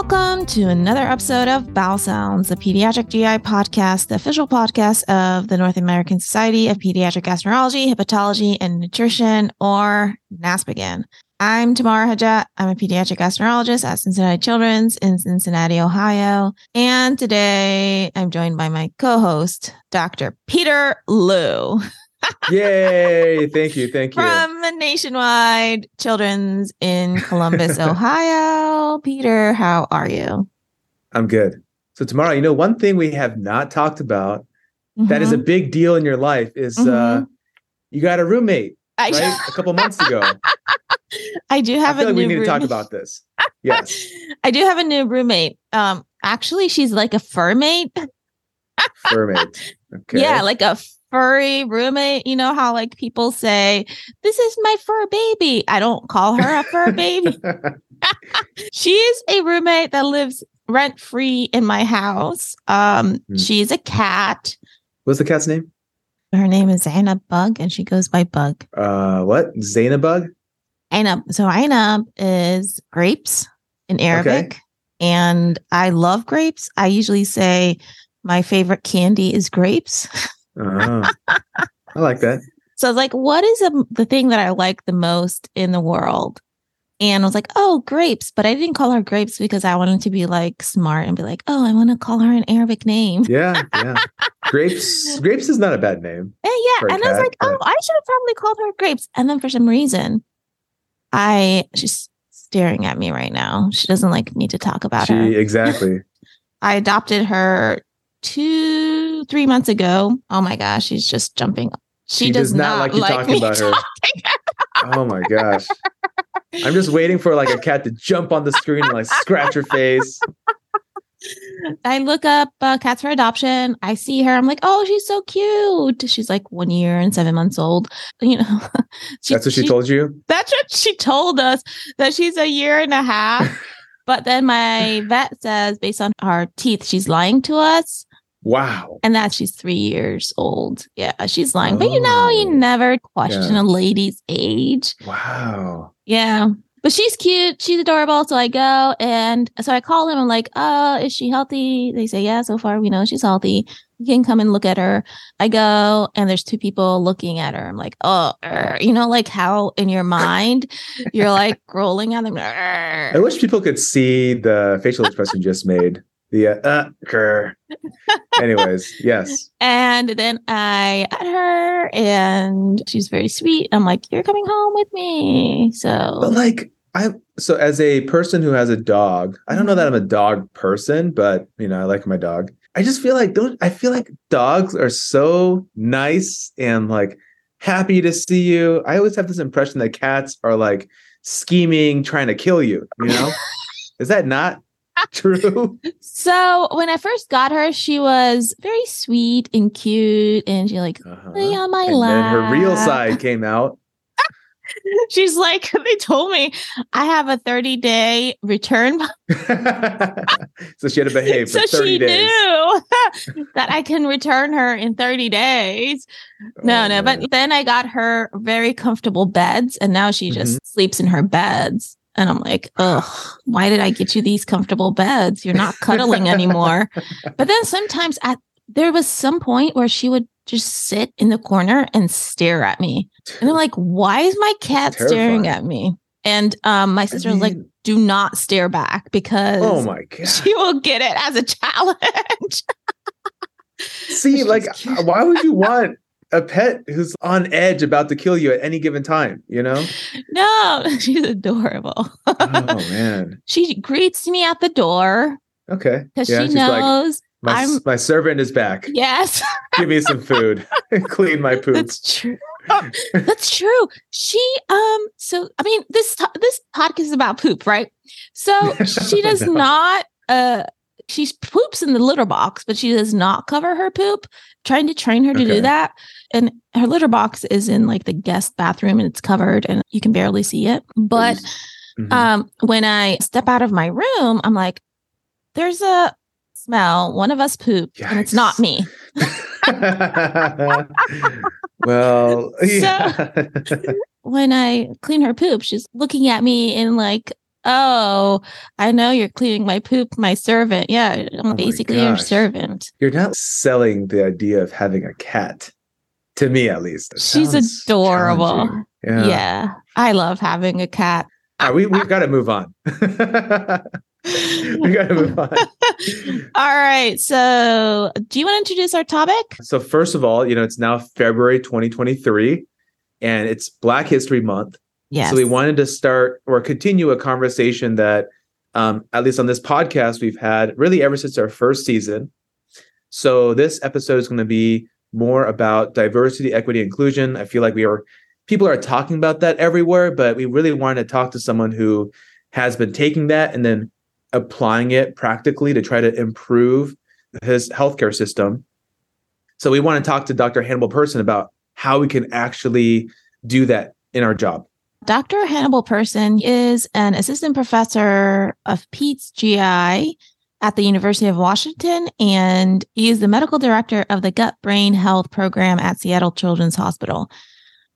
Welcome to another episode of Bowel Sounds, the Pediatric GI podcast, the official podcast of the North American Society of Pediatric Gastroenterology, Hepatology, and Nutrition, or NASPGHAN. I'm Tamara Hajat. I'm a pediatric gastroenterologist at Cincinnati Children's in Cincinnati, Ohio. And today I'm joined by my co-host, Dr. Peter Liu. Yay! Thank you, thank you. From the Nationwide Children's in Columbus, Ohio. Peter, how are you? I'm good. So tomorrow, you know, one thing we have not talked about that is a Mhm. big deal in your life is uh Mhm. you got a roommate, I, right? a couple months ago. I do I have feel a like new we need to talk about this. Yes. I do have a new roommate. Um, actually, she's like a fur mate. Roommate. Okay. Yeah, like a furry roommate. You know how like people say, "This is my fur baby." I don't call her a fur baby. she's a roommate that lives rent free in my house. Um, Hmm. she's a cat. What's the cat's name? Her name is Zainab Bug, and she goes by Bug. Uh what? Zainabug? Ainab. So Ainab is grapes in Arabic, and I love grapes. I usually say my favorite candy is grapes. Oh, I like that. So I was like, what is um the thing that I like the most in the world? And I was like, oh, grapes. But I didn't call her grapes because I wanted to be like smart and be like, oh, I want to call her an Arabic name. Yeah, yeah. Grapes. Grapes is not a bad name. And yeah. A And I was cat, like, oh. I should have probably called her grapes. And then for some reason, I she's staring at me right now. She doesn't like me to talk about She her. exactly. I adopted her two, three months ago. Oh my gosh, she's just jumping. She, She does, does not like you talking me about her. talking. Oh my gosh. I'm just waiting for like a cat to jump on the screen and like scratch her face. I look up uh, cats for adoption. I see her. I'm like, oh, she's so cute. She's like one year and seven months old. You know, she- That's what she, told you? That's what she told us that she's a year and a half. but then my vet says, based on her teeth, she's lying to us, Wow. and that she's three years old. Yeah, she's lying. But you know, you Oh. never question Yeah. a lady's age. Wow. Yeah. But she's cute. She's adorable. So I go and so I call them. I'm like, uh, is she healthy? They say, yeah, so far we know she's healthy. You can come and look at her. I go and there's two people looking at her. I'm like, oh, er," you know, like how in your mind you're like rolling at them. er. I wish people could see the facial expression you just made. The uh, uh. Anyways, yes. And then I at her and she's very sweet. I'm like, you're coming home with me. So But like I so as a person who has a dog, I don't know that I'm a dog person, but you know, I like my dog. I just feel like don't I feel like dogs are so nice and like happy to see you. I always have this impression that cats are like scheming, trying to kill you, you know? Is that not true? so when I first got her, she was very sweet and cute and she like Uh-huh. lay on my and then her real side came out. She's like, they told me I have a 30 day return. so she had to behave for so 30 she days. knew that I can return her in 30 days. No, Oh, no. But then I got her very comfortable beds and now she just Mm-hmm. sleeps in her beds. And I'm like, ugh, why did I get you these comfortable beds? You're not cuddling anymore. but then sometimes at there was some point where she would just sit in the corner and stare at me. And I'm like, why is my cat staring at me? And um, my I sister was like, do not stare back because oh my god. she will get it as a challenge. See, like, why would you want a pet who's on edge about to kill you at any given time? You know? no, she's adorable. Oh man. she greets me at the door Okay. because Yeah, she she's like, knows. my, I'm- my servant is back. yes, Give me some food. Clean my poop. that's true. That's true. She um so I mean this this podcast is about poop, right? So she does No. not uh she poops in the litter box, but she does not cover her poop. Trying to train her to Okay. do that. And her litter box is in like the guest bathroom and it's covered and you can barely see it. But Mhm. um when I step out of my room, I'm like, there's a smell. One of us pooped and it's not me. well, yeah. when I clean her poop, she's looking at me in like Oh, I know you're cleaning my poop, my servant. Yeah, I'm Oh basically your servant. You're not selling the idea of having a cat, to me at least. It She's adorable. Yeah. Yeah. I love having a cat. Right, we we've got to move on. we got to move on. All right. So, do you want to introduce our topic? So first of all, you know, it's now February 2023 and it's Black History Month. Yes. So we wanted to start or continue a conversation that um, at least on this podcast we've had really ever since our first season. So this episode is going to be more about diversity, equity, inclusion. I feel like we are people are talking about that everywhere, but we really wanted to talk to someone who has been taking that and then applying it practically to try to improve his healthcare system. So we want to talk to Dr. Hannibal Person about how we can actually do that in our job. Dr. Hannibal Person is an assistant professor of Peds GI at the University of Washington, and he is the medical director of the Gut Brain Health Program at Seattle Children's Hospital.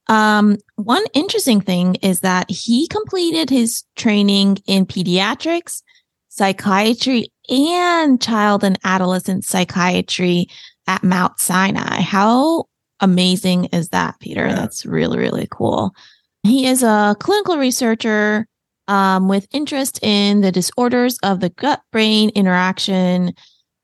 Um, one interesting thing is that he completed his training in pediatrics, psychiatry, and child and adolescent psychiatry at Mount Sinai. How amazing is that, Peter? Yeah. That's really, really cool. He is a clinical researcher um, with interest in the disorders of the gut brain interaction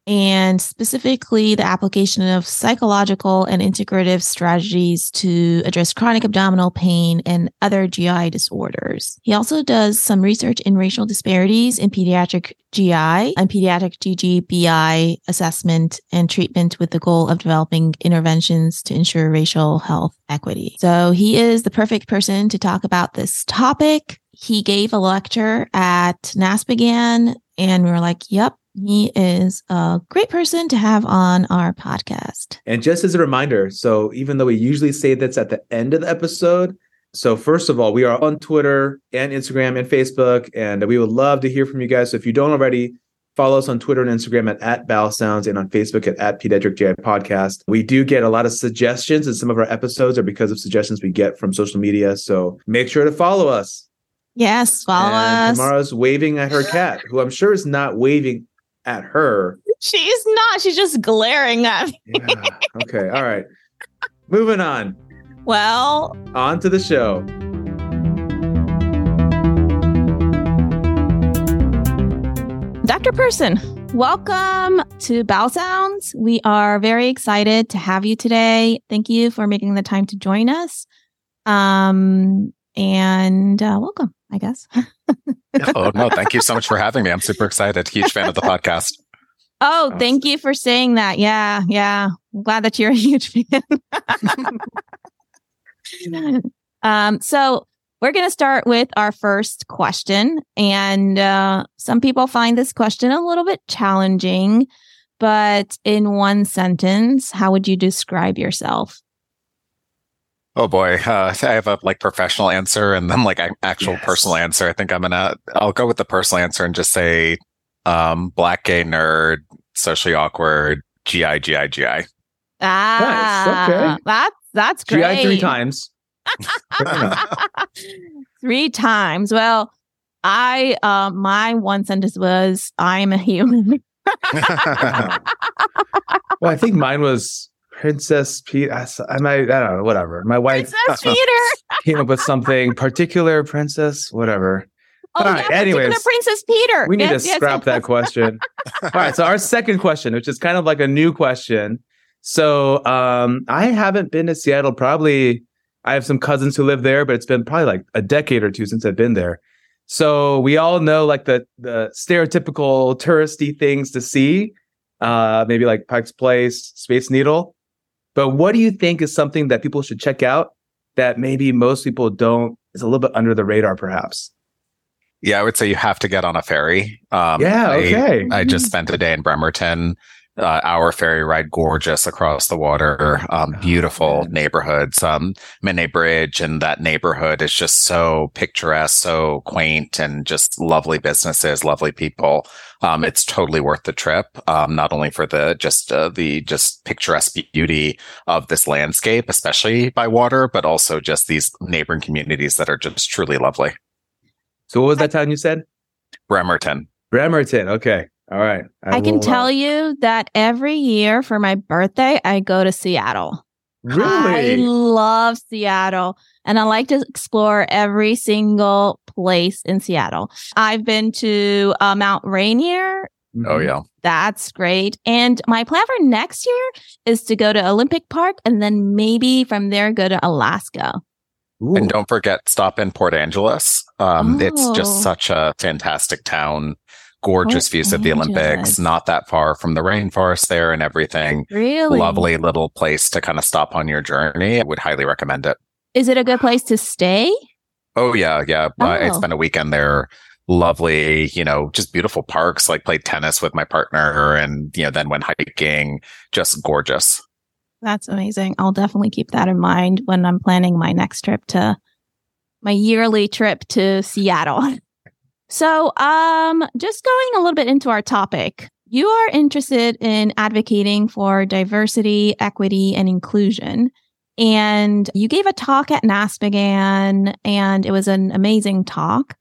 and specifically the application of psychological and integrative strategies to address chronic abdominal pain and other GI disorders. He also does some research in racial disparities in pediatric GI and pediatric DGBI assessment and treatment with the goal of developing interventions to ensure racial health equity. So he is the perfect person to talk about this topic. He gave a lecture at NASPGHAN and we were like, yep, he is a great person to have on our podcast. And just as a reminder, so even though we usually say that's at the end of the episode, so first of all, we are on Twitter and Instagram and Facebook, and we would love to hear from you guys. So if you don't already, follow us on Twitter and Instagram at, at Bowel Sounds and on Facebook at, at Pediatric GI Podcast. We do get a lot of suggestions, and some of our episodes are because of suggestions we get from social media. So make sure to follow us. Yes, follow and us. Tamara's waving at her cat, who I'm sure is not waving at her. She's not. She's just glaring at me. Yeah. Okay. All right. Moving on. Well, On to the show. Dr. Person, welcome to Bowel Sounds. We are very excited to have you today. Thank you for making the time to join us. Um, and uh, welcome, I guess. oh no, thank you so much for having me. I'm super excited. Huge fan of the podcast. Oh, Awesome. thank you for saying that. Yeah, yeah. I'm glad that you're a huge fan. um, so we're going to start with our first question. And uh, some people find this question a little bit challenging, but in one sentence, how would you describe yourself? Oh boy, uh, I have a like professional answer and then like an actual Yes. personal answer. I think I'm gonna. I'll go with the personal answer and just say, um, black gay nerd, socially awkward, GI GI GI. Ah, okay. that's that's great. GI three times. Three times. Well, I uh, my one sentence was I'm a human. well, I think mine was Princess Pete. I might, I don't know, whatever. My wife Princess Peter. came up with something particular, princess, whatever. Oh, All yeah, right, anyways, Princess Peter. We need Yes, to yes, scrap yes, that question. All right. So our second question, which is kind of like a new question. So um, I haven't been to Seattle. Probably I have some cousins who live there, but it's been probably like a decade or two since I've been there. So we all know like the the stereotypical touristy things to see, uh, maybe like Pike's Place, Space Needle. But what do you think is something that people should check out that maybe most people don't? Is a little bit under the radar, perhaps. Yeah, I would say you have to get on a ferry. Um, yeah. I- Okay. I just spent a day in Bremerton. Uh, our ferry ride, gorgeous across the water, um, Oh, beautiful man. neighborhoods. Um, Manette Bridge and that neighborhood is just so picturesque, so quaint, and just lovely businesses, lovely people. Um, it's totally worth the trip. Um, not only for the just uh, the just picturesque beauty of this landscape, especially by water, but also just these neighboring communities that are just truly lovely. So what was that town you said? Bremerton. Bremerton. Okay. All right. I, can will, tell uh, you that every year for my birthday, I go to Seattle. Really? I love Seattle and I like to explore every single place in Seattle. I've been to uh, Mount Rainier. Oh, Mhm. yeah. That's great. And my plan for next year is to go to Olympic Park and then maybe from there go to Alaska. Ooh. And don't forget, stop in Port Angeles. Um, It's Oh. just such a fantastic town. Gorgeous Port views of the Olympics, not that far from the rainforest there and everything. Really? Lovely little place to kind of stop on your journey. I would highly recommend it. Is it a good place to stay? Oh, yeah. Yeah. I- I Oh. spent a weekend there. Lovely, you know, just beautiful parks, like played tennis with my partner and, you know, then went hiking. Just gorgeous. That's amazing. I'll definitely keep that in mind when I'm planning my next trip to my yearly trip to Seattle. So, um, just going a little bit into our topic, you are interested in advocating for diversity, equity, and inclusion. And you gave a talk at NASPGHAN, and it was an amazing talk.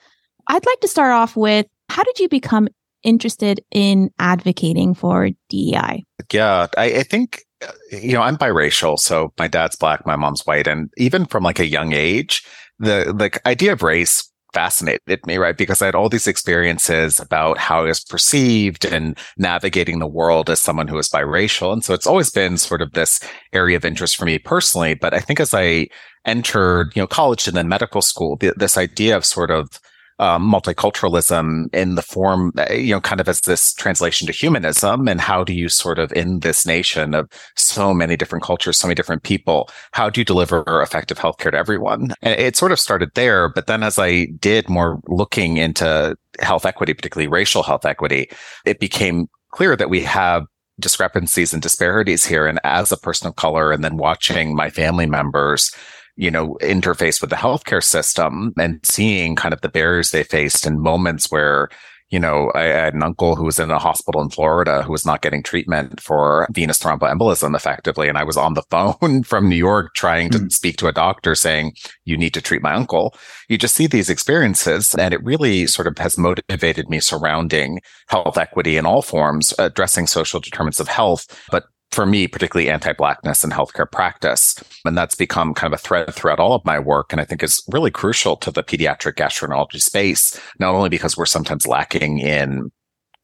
I'd like to start off with how did you become interested in advocating for DEI? Yeah, I, I think you know I'm biracial, so my dad's black, my mom's white, and even from like a young age, the the idea of race fascinated me, right? Because I had all these experiences about how I was perceived and navigating the world as someone who is biracial, and so it's always been sort of this area of interest for me personally. But I think as I entered, you know, college and then medical school, th- this idea of sort of um, multiculturalism in the form, uh, you know, kind of as this translation to humanism. And how do you sort of, in this nation of so many different cultures, so many different people, how do you deliver effective healthcare to everyone? And it sort of started there. But then as I did more looking into health equity, particularly racial health equity, it became clear that we have discrepancies and disparities here. And as a person of color, and then watching my family members, you know, interface with the healthcare system and seeing kind of the barriers they faced in moments where, you know, I had an uncle who was in a hospital in Florida who was not getting treatment for venous thromboembolism effectively. And I was on the phone from New York trying to Mm. speak to a doctor saying, you need to treat my uncle. You just see these experiences and it really sort of has motivated me surrounding health equity in all forms, addressing social determinants of health, but for me, particularly anti-blackness and healthcare practice. And that's become kind of a thread throughout all of my work. And I think is really crucial to the pediatric gastroenterology space, not only because we're sometimes lacking in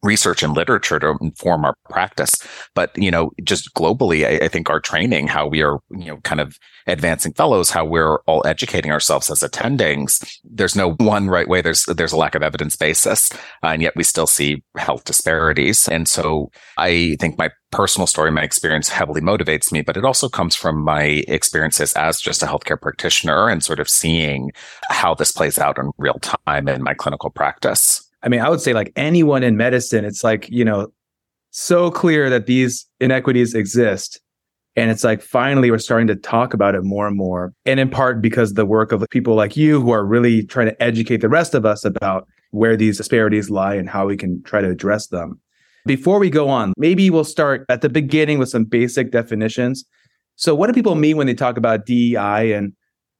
research and literature to inform our practice, but, you know, just globally, I, I think our training, how we are, you know, kind of advancing fellows, how we're all educating ourselves as attendings. There's no one right way. There's, there's a lack of evidence basis. and yet we still see health disparities. And so I think my personal story, my experience heavily motivates me, but it also comes from my experiences as just a healthcare practitioner and sort of seeing how this plays out in real time in my clinical practice. I mean, I would say like anyone in medicine, it's like, you know, so clear that these inequities exist. And it's like finally we're starting to talk about it more and more. And in part because the work of people like you who are really trying to educate the rest of us about where these disparities lie and how we can try to address them. Before we go on, maybe we'll start at the beginning with some basic definitions. So what do people mean when they talk about DEI and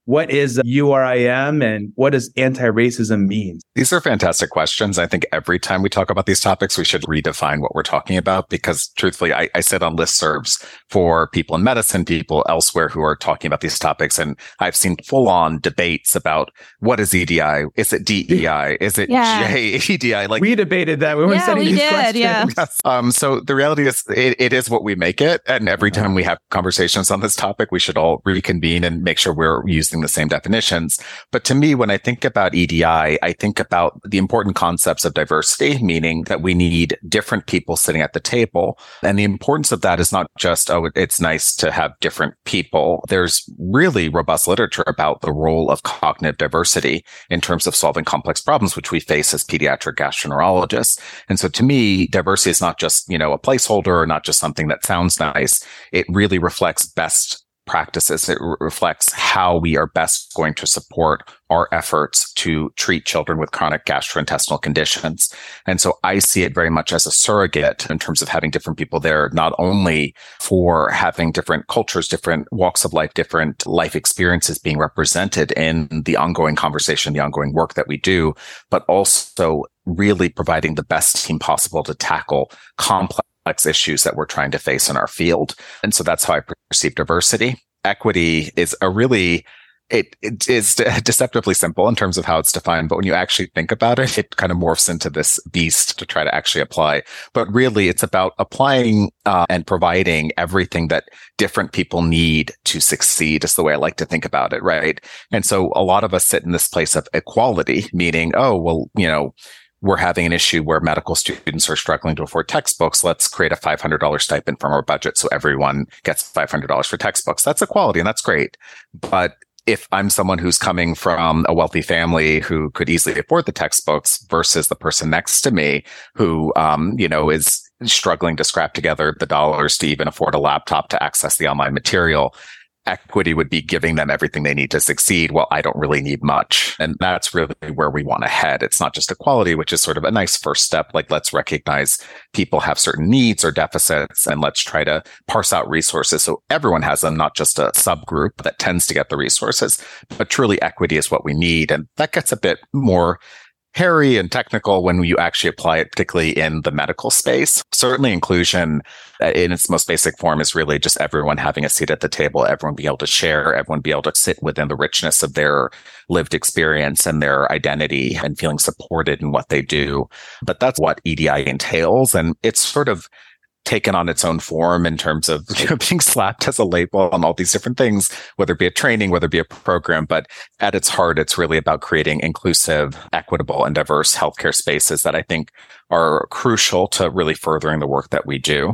what is URIM and what does anti-racism mean? These are fantastic questions. I think every time we talk about these topics, we should redefine what we're talking about because truthfully, I, I sit on listservs for people in medicine, people elsewhere who are talking about these topics. And I've seen full on debates about what is EDI? Is it DEI? Is it Yeah. JEDI? Like, we debated that when we were Yeah, setting we these did, questions. yeah. Yes. Um, so the reality is it, it is what we make it. And every time we have conversations on this topic, we should all reconvene and make sure we're using the same definitions. But to me, when I think about EDI, I think about the important concepts of diversity, meaning that we need different people sitting at the table. And the importance of that is not just, oh, it's nice to have different people. There's really robust literature about the role of cognitive diversity in terms of solving complex problems, which we face as pediatric gastroenterologists. And so to me, diversity is not just, you know, a placeholder or not just something that sounds nice. It really reflects best practices. It re- reflects how we are best going to support our efforts to treat children with chronic gastrointestinal conditions. And so I see it very much as a surrogate in terms of having different people there, not only for having different cultures, different walks of life, different life experiences being represented in the ongoing conversation, the ongoing work that we do, but also really providing the best team possible to tackle complex issues that we're trying to face in our field. And so that's how I perceive diversity. Equity is a really it, it is deceptively simple in terms of how it's defined, but when you actually think about it, it kind of morphs into this beast to try to actually apply. But really, it's about applying uh, and providing everything that different people need to succeed. Is the way I like to think about it, right? And so a lot of us sit in this place of equality, meaning, oh, well, you know, we're having an issue where medical students are struggling to afford textbooks. Let's create a $500 stipend from our budget so everyone gets $500 for textbooks. That's equality and that's great. But if I'm someone who's coming from a wealthy family who could easily afford the textbooks versus the person next to me who, um, you know, is struggling to scrap together the dollars to even afford a laptop to access the online material, equity would be giving them everything they need to succeed. Well, I don't really need much. And that's really where we want to head. It's not just equality, which is sort of a nice first step. Like let's recognize people have certain needs or deficits and let's try to parse out resources. So everyone has them, not just a subgroup that tends to get the resources, but truly equity is what we need. And that gets a bit more hairy and technical when you actually apply it, particularly in the medical space. Certainly inclusion uh, in its most basic form is really just everyone having a seat at the table, everyone being able to share, everyone be able to sit within the richness of their lived experience and their identity and feeling supported in what they do. But that's what EDI entails. And it's sort of taken on its own form in terms of you know, being slapped as a label on all these different things, whether it be a training, whether it be a program. But at its heart, it's really about creating inclusive, equitable, and diverse healthcare spaces that I think are crucial to really furthering the work that we do.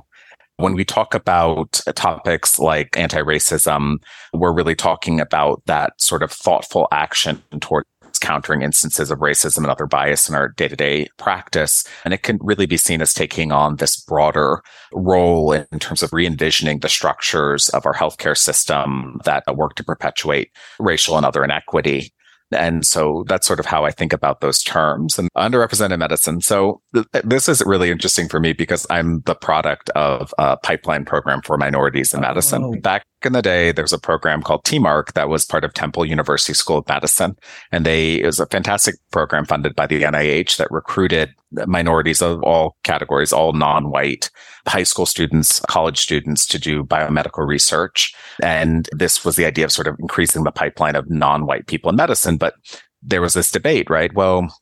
When we talk about topics like anti-racism, we're really talking about that sort of thoughtful action toward countering instances of racism and other bias in our day to day practice. And it can really be seen as taking on this broader role in terms of re envisioning the structures of our healthcare system that work to perpetuate racial and other inequity. And so that's sort of how I think about those terms and underrepresented medicine. So th- this is really interesting for me because I'm the product of a pipeline program for minorities in medicine. Oh. Back in the day, there was a program called TMARC that was part of Temple University School of Medicine. And they, it was a fantastic program funded by the NIH that recruited minorities of all categories, all non-white high school students, college students to do biomedical research. And this was the idea of sort of increasing the pipeline of non-white people in medicine. But there was this debate, right? Well,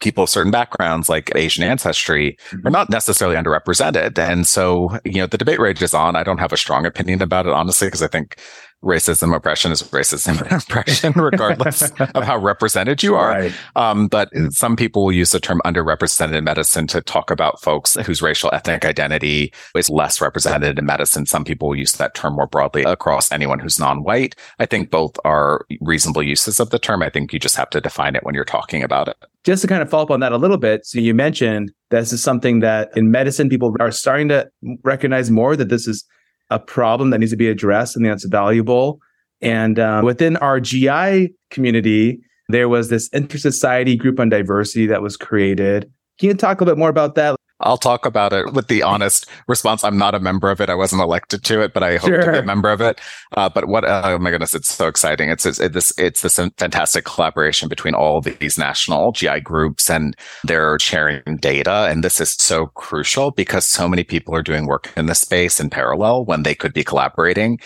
people of certain backgrounds like Asian ancestry mm-hmm. are not necessarily underrepresented. And so, you know, the debate rages on. I don't have a strong opinion about it, honestly, because I think racism oppression is racism and oppression, regardless of how represented you are. Right. Um, but some people will use the term underrepresented in medicine to talk about folks whose racial ethnic identity is less represented in medicine. Some people will use that term more broadly across anyone who's non-white. I think both are reasonable uses of the term. I think you just have to define it when you're talking about it. Just to kind of follow up on that a little bit. So you mentioned this is something that in medicine, people are starting to recognize more that this is a problem that needs to be addressed and that's valuable. And um, within our GI community, there was this inter-society group on diversity that was created. Can you talk a little bit more about that? I'll talk about it with the honest response. I'm not a member of it. I wasn't elected to it, but I hope sure. to be a member of it. Uh, but what? oh my goodness, it's so exciting! It's, it's this it's this fantastic collaboration between all these national GI groups, and they're sharing data. And this is so crucial because so many people are doing work in this space in parallel when they could be collaborating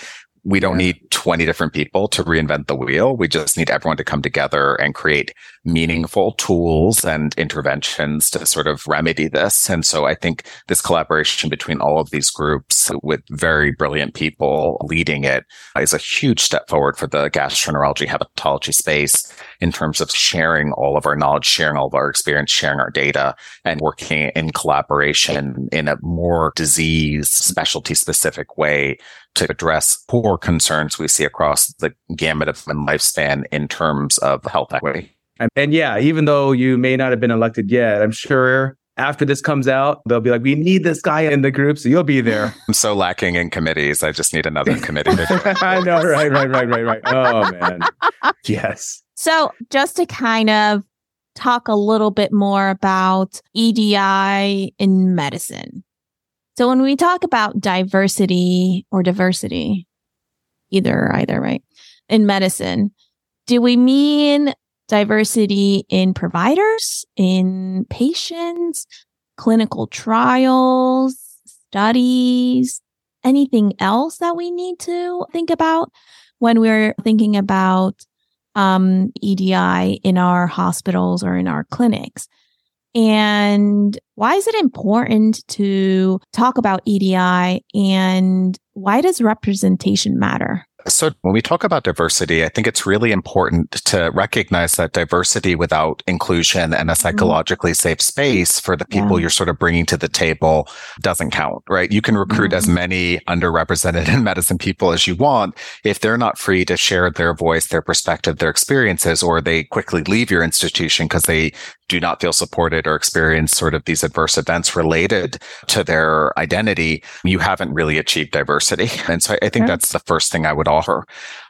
we don't need 20 different people to reinvent the wheel. We just need everyone to come together and create meaningful tools and interventions to sort of remedy this. And so I think this collaboration between all of these groups with very brilliant people leading it is a huge step forward for the gastroenterology hepatology space in terms of sharing all of our knowledge, sharing all of our experience, sharing our data and working in collaboration in a more disease specialty specific way to address core concerns we see across the gamut of lifespan in terms of health equity. And, and yeah, even though you may not have been elected yet, I'm sure after this comes out, they'll be like, we need this guy in the group. So you'll be there. I'm so lacking in committees. I just need another committee. I know. Right, right, right, right, right. Oh, man. Yes. So, just to kind of talk a little bit more about EDI in medicine. So, when we talk about diversity or diversity, either, either, right, in medicine, do we mean diversity in providers, in patients, clinical trials, studies, anything else that we need to think about when we're thinking about um, EDI in our hospitals or in our clinics? And why is it important to talk about EDI and why does representation matter? So, when we talk about diversity, I think it's really important to recognize that diversity without inclusion and a mm-hmm. psychologically safe space for the people yeah. you're sort of bringing to the table doesn't count, right? You can recruit mm-hmm. as many underrepresented in medicine people as you want. If they're not free to share their voice, their perspective, their experiences, or they quickly leave your institution because they do not feel supported or experience sort of these adverse events related to their identity, you haven't really achieved diversity. And so I think that's the first thing I would offer.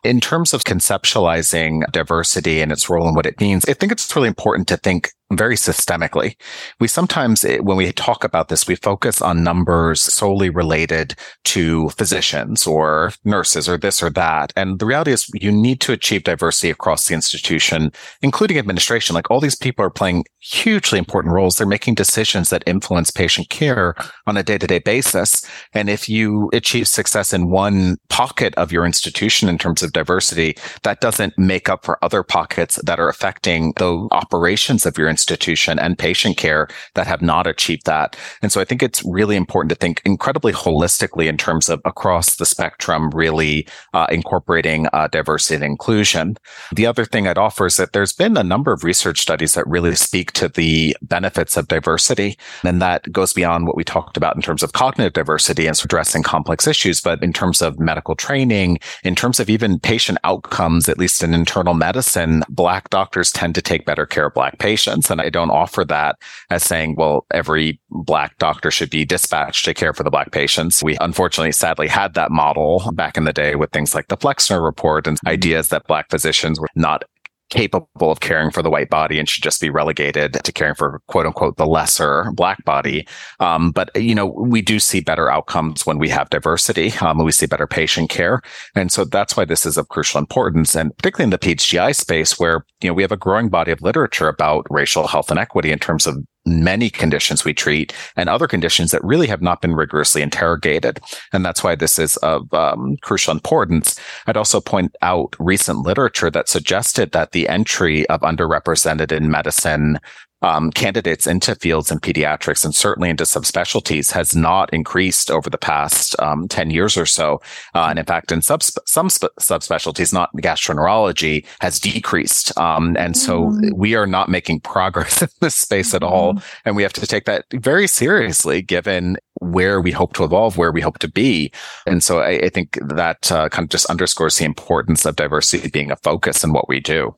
In terms of conceptualizing diversity and its role and what it means, I think it's really important to think very systemically. We sometimes, eh, when we talk about this, we focus on numbers solely related to physicians or nurses or this or that. And the reality is you need to achieve diversity across the institution, including administration. Like all these people are playing hugely important roles. They're making decisions that influence patient care on a day to day basis. And if you achieve success in one pocket of your institution in terms of diversity, that doesn't make up for other pockets that are affecting the operations of your institution and patient care that have not achieved that. And so I think it's really important to think incredibly holistically in terms of across the spectrum, really uh, incorporating uh, diversity and inclusion. The other thing I'd offer is that there's been a number of research studies that really speak to the benefits of diversity. And that goes beyond what we talked about in terms of cognitive diversity and addressing complex issues, but in terms of medical training, in terms of even patient outcomes, at least in internal medicine, Black doctors tend to take better care of Black patients. And I don't offer that as saying, well, every Black doctor should be dispatched to care for the Black patients. We unfortunately, sadly had that model back in the day with things like the Flexner report and ideas that Black physicians were not capable of caring for the white body and should just be relegated to caring for quote unquote the lesser black body. Um, but you know, we do see better outcomes when we have diversity. Um, we see better patient care, and so that's why this is of crucial importance. And particularly in the PHGI space, where you know we have a growing body of literature about racial health and equity in terms of many conditions we treat and other conditions that really have not been rigorously interrogated. And that's why this is of um, crucial importance. I'd also point out recent literature that suggested that the entry of underrepresented in medicine um, candidates into fields in pediatrics and certainly into subspecialties has not increased over the past um, 10 years or so. Uh, and in fact, in sub- some sp- subspecialties, not gastroenterology, has decreased. Um, and so mm. we are not making progress in this space at all. Mm-hmm. And we have to take that very seriously given where we hope to evolve, where we hope to be. And so I, I think that uh, kind of just underscores the importance of diversity being a focus in what we do.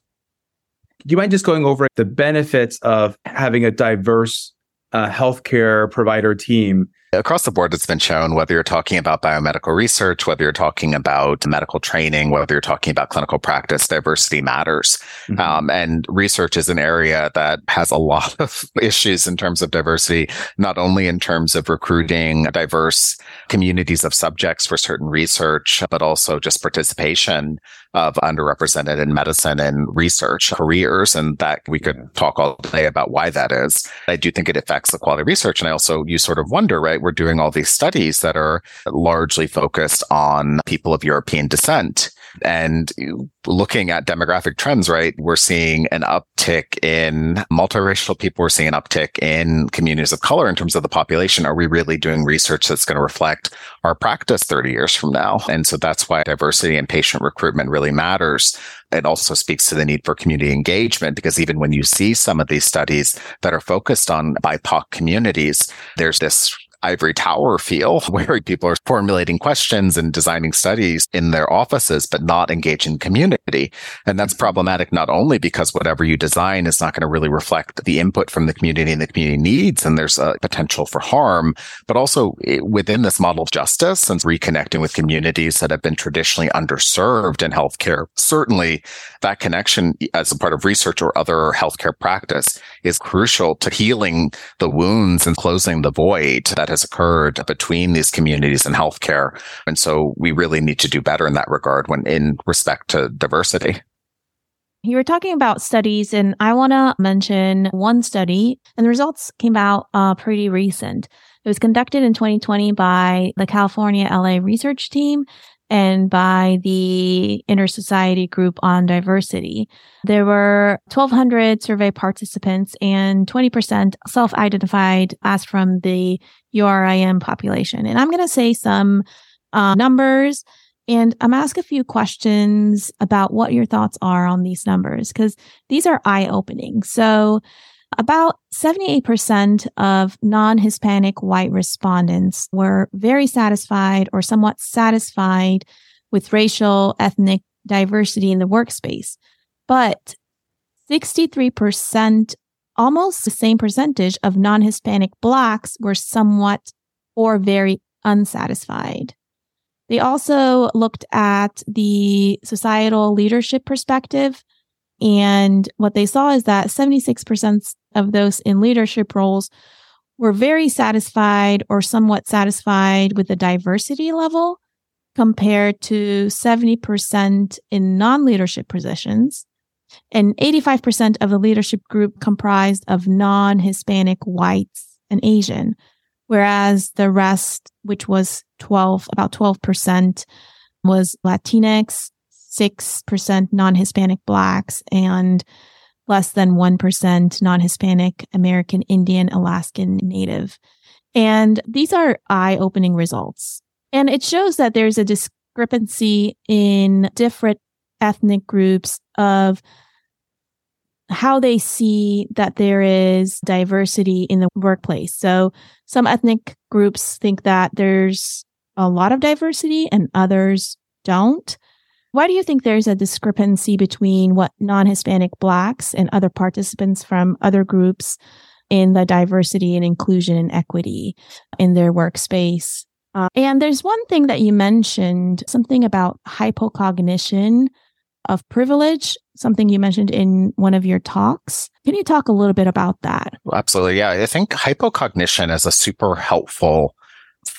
Do you mind just going over the benefits of having a diverse uh, healthcare provider team Across the board, it's been shown whether you're talking about biomedical research, whether you're talking about medical training, whether you're talking about clinical practice, diversity matters. Mm-hmm. Um, and research is an area that has a lot of issues in terms of diversity, not only in terms of recruiting diverse communities of subjects for certain research, but also just participation of underrepresented in medicine and research careers. And that we could talk all day about why that is. I do think it affects the quality of research. And I also, you sort of wonder, right? We're doing all these studies that are largely focused on people of European descent. And looking at demographic trends, right, we're seeing an uptick in multiracial people. We're seeing an uptick in communities of color in terms of the population. Are we really doing research that's going to reflect our practice 30 years from now? And so that's why diversity and patient recruitment really matters. It also speaks to the need for community engagement because even when you see some of these studies that are focused on BIPOC communities, there's this ivory tower feel where people are formulating questions and designing studies in their offices, but not engaging community. And that's mm-hmm. problematic not only because whatever you design is not going to really reflect the input from the community and the community needs, and there's a potential for harm, but also within this model of justice and reconnecting with communities that have been traditionally underserved in healthcare. Certainly that connection as a part of research or other healthcare practice is crucial to healing the wounds and closing the void that has occurred between these communities and healthcare. And so we really need to do better in that regard when in respect to diversity. You were talking about studies, and I want to mention one study, and the results came out uh, pretty recent. It was conducted in 2020 by the California LA research team and by the Inter-Society Group on Diversity. There were 1,200 survey participants and 20% self-identified as from the URIM population. And I'm going to say some uh, numbers and I'm ask a few questions about what your thoughts are on these numbers because these are eye opening. So about 78% of non-Hispanic white respondents were very satisfied or somewhat satisfied with racial ethnic diversity in the workspace. But 63%, almost the same percentage of non-Hispanic blacks were somewhat or very unsatisfied. They also looked at the societal leadership perspective and what they saw is that 76% of those in leadership roles were very satisfied or somewhat satisfied with the diversity level compared to 70% in non leadership positions. And 85% of the leadership group comprised of non Hispanic whites and Asian, whereas the rest, which was 12, about 12%, was Latinx, 6% non Hispanic Blacks, and less than 1% non Hispanic American Indian Alaskan Native. And these are eye opening results. And it shows that there's a discrepancy in different ethnic groups of how they see that there is diversity in the workplace. So some ethnic groups think that there's a lot of diversity and others don't. Why do you think there's a discrepancy between what non Hispanic Blacks and other participants from other groups in the diversity and inclusion and equity in their workspace? Uh, and there's one thing that you mentioned, something about hypocognition of privilege, something you mentioned in one of your talks. Can you talk a little bit about that? Absolutely. Yeah. I think hypocognition is a super helpful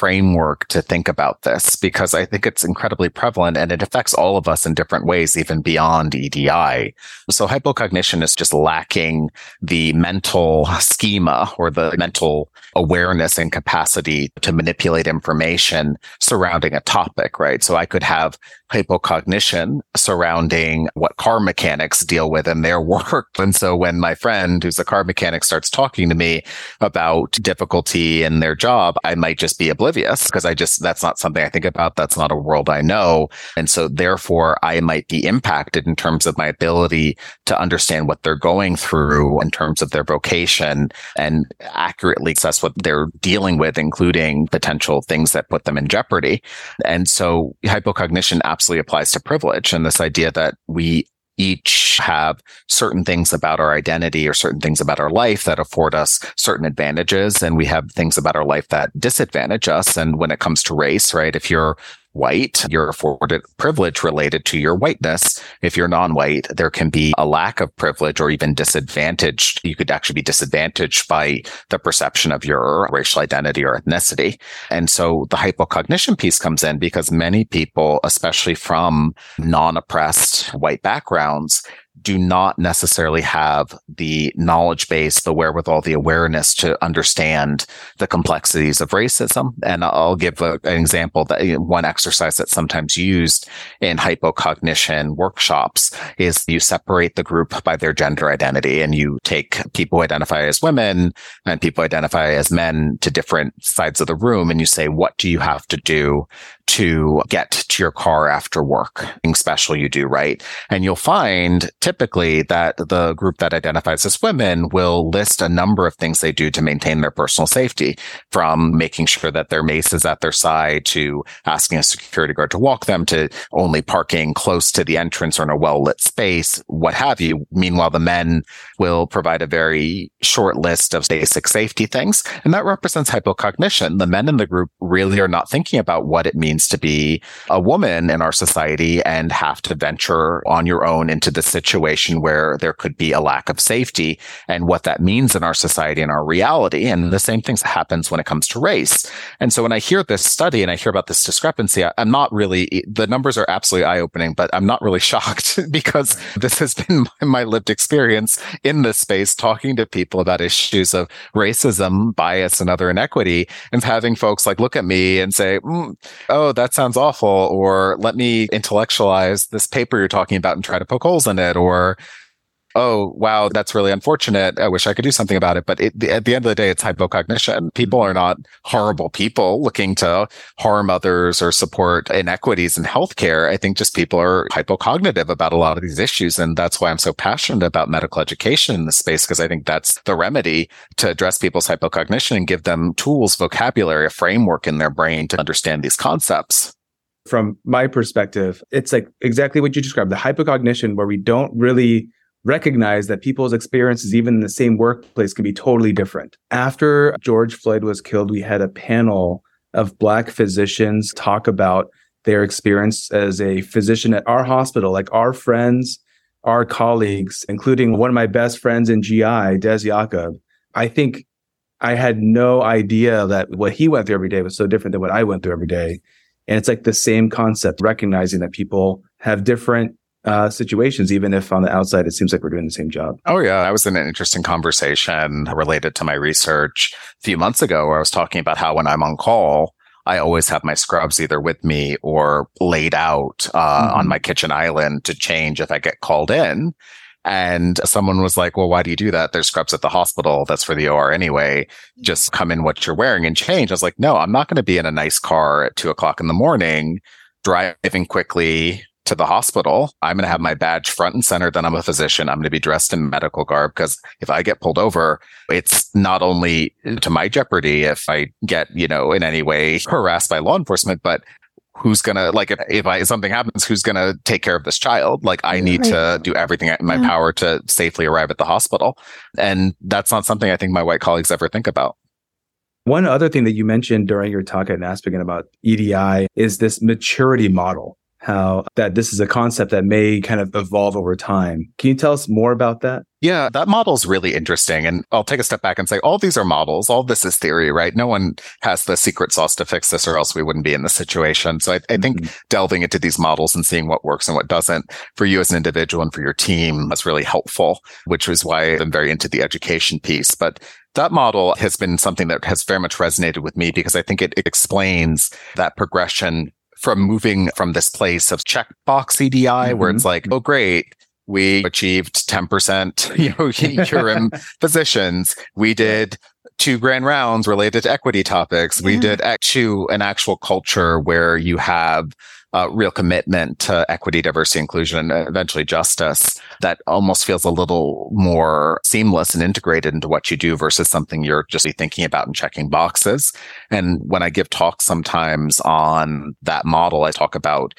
framework to think about this because I think it's incredibly prevalent and it affects all of us in different ways, even beyond EDI. So hypocognition is just lacking the mental schema or the mental awareness and capacity to manipulate information surrounding a topic, right? So I could have hypocognition surrounding what car mechanics deal with in their work. And so when my friend who's a car mechanic starts talking to me about difficulty in their job, I might just be oblivious because I just, that's not something I think about. That's not a world I know. And so therefore I might be impacted in terms of my ability to understand what they're going through in terms of their vocation and accurately assess what they're dealing with, including potential things that put them in jeopardy. And so hypocognition absolutely applies to privilege and this idea that we each have certain things about our identity or certain things about our life that afford us certain advantages. And we have things about our life that disadvantage us. And when it comes to race, right? If you're white, you're afforded privilege related to your whiteness. If you're non-white, there can be a lack of privilege or even disadvantaged. You could actually be disadvantaged by the perception of your racial identity or ethnicity. And so the hypocognition piece comes in because many people, especially from non-oppressed white backgrounds, do not necessarily have the knowledge base, the wherewithal, the awareness to understand the complexities of racism. And I'll give a, an example that one exercise that's sometimes used in hypocognition workshops is you separate the group by their gender identity and you take people who identify as women and people identify as men to different sides of the room. And you say, what do you have to do to get to your car after work, special you do, right? And you'll find typically that the group that identifies as women will list a number of things they do to maintain their personal safety from making sure that their mace is at their side to asking a security guard to walk them to only parking close to the entrance or in a well lit space, what have you. Meanwhile, the men will provide a very short list of basic safety things. And that represents hypocognition. The men in the group really are not thinking about what it means to be a woman in our society and have to venture on your own into the situation where there could be a lack of safety and what that means in our society and our reality. And the same thing happens when it comes to race. And so when I hear this study and I hear about this discrepancy, I, am not really, the numbers are absolutely eye opening, but I'm not really shocked because this has been my lived experience in this space talking to people about issues of racism, bias, and other inequity and having folks like look at me and say, mm, Oh, Oh, that sounds awful. Or let me intellectualize this paper you're talking about and try to poke holes in it. Or oh, wow, that's really unfortunate. I wish I could do something about it. But it, at the end of the day, it's hypocognition. People are not horrible people looking to harm others or support inequities in healthcare. I think just people are hypocognitive about a lot of these issues. And that's why I'm so passionate about medical education in this space, because I think that's the remedy to address people's hypocognition and give them tools, vocabulary, a framework in their brain to understand these concepts from my perspective, it's like exactly what you described the hypocognition, where we don't really recognize that people's experiences, even in the same workplace, can be totally different. After George Floyd was killed, we had a panel of Black physicians talk about their experience as a physician at our hospital, like our friends, our colleagues, including one of my best friends in GI, Des Jacob. I think I had no idea that what he went through every day was so different than what I went through every day. And it's like the same concept, recognizing that people have different uh, situations, even if on the outside it seems like we're doing the same job. Oh, yeah. I was in an interesting conversation related to my research a few months ago where I was talking about how when I'm on call, I always have my scrubs either with me or laid out uh, mm-hmm. on my kitchen island to change if I get called in. And someone was like, well, why do you do that? There's scrubs at the hospital. That's for the OR anyway. Just come in what you're wearing and change. I was like, no, I'm not going to be in a nice car at two o'clock in the morning, driving quickly to the hospital. I'm going to have my badge front and center. Then I'm a physician. I'm going to be dressed in medical garb because if I get pulled over, it's not only to my jeopardy if I get, you know, in any way harassed by law enforcement, but who's gonna like if, if I something happens, who's gonna take care of this child? Like I need right. to do everything in my yeah. power to safely arrive at the hospital. And that's not something I think my white colleagues ever think about. One other thing that you mentioned during your talk at NASPGHAN about EDI is this maturity model how that this is a concept that may kind of evolve over time. Can you tell us more about that? Yeah, that model is really interesting. And I'll take a step back and say all these are models. All this is theory, right? No one has the secret sauce to fix this or else we wouldn't be in this situation. So I, I think mm-hmm. delving into these models and seeing what works and what doesn't for you as an individual and for your team is really helpful, which is why I'm very into the education piece. But that model has been something that has very much resonated with me because I think it, it explains that progression from moving from this place of checkbox EDI mm-hmm. where it's mm-hmm. like, oh, great. We achieved 10%, you know, URiM physicians. We did two grand rounds related to equity topics. Yeah. We did to an actual culture where you have uh, real commitment to equity, diversity, inclusion, and eventually justice that almost feels a little more seamless and integrated into what you do versus something you're just thinking about and checking boxes. And when I give talks sometimes on that model, I talk about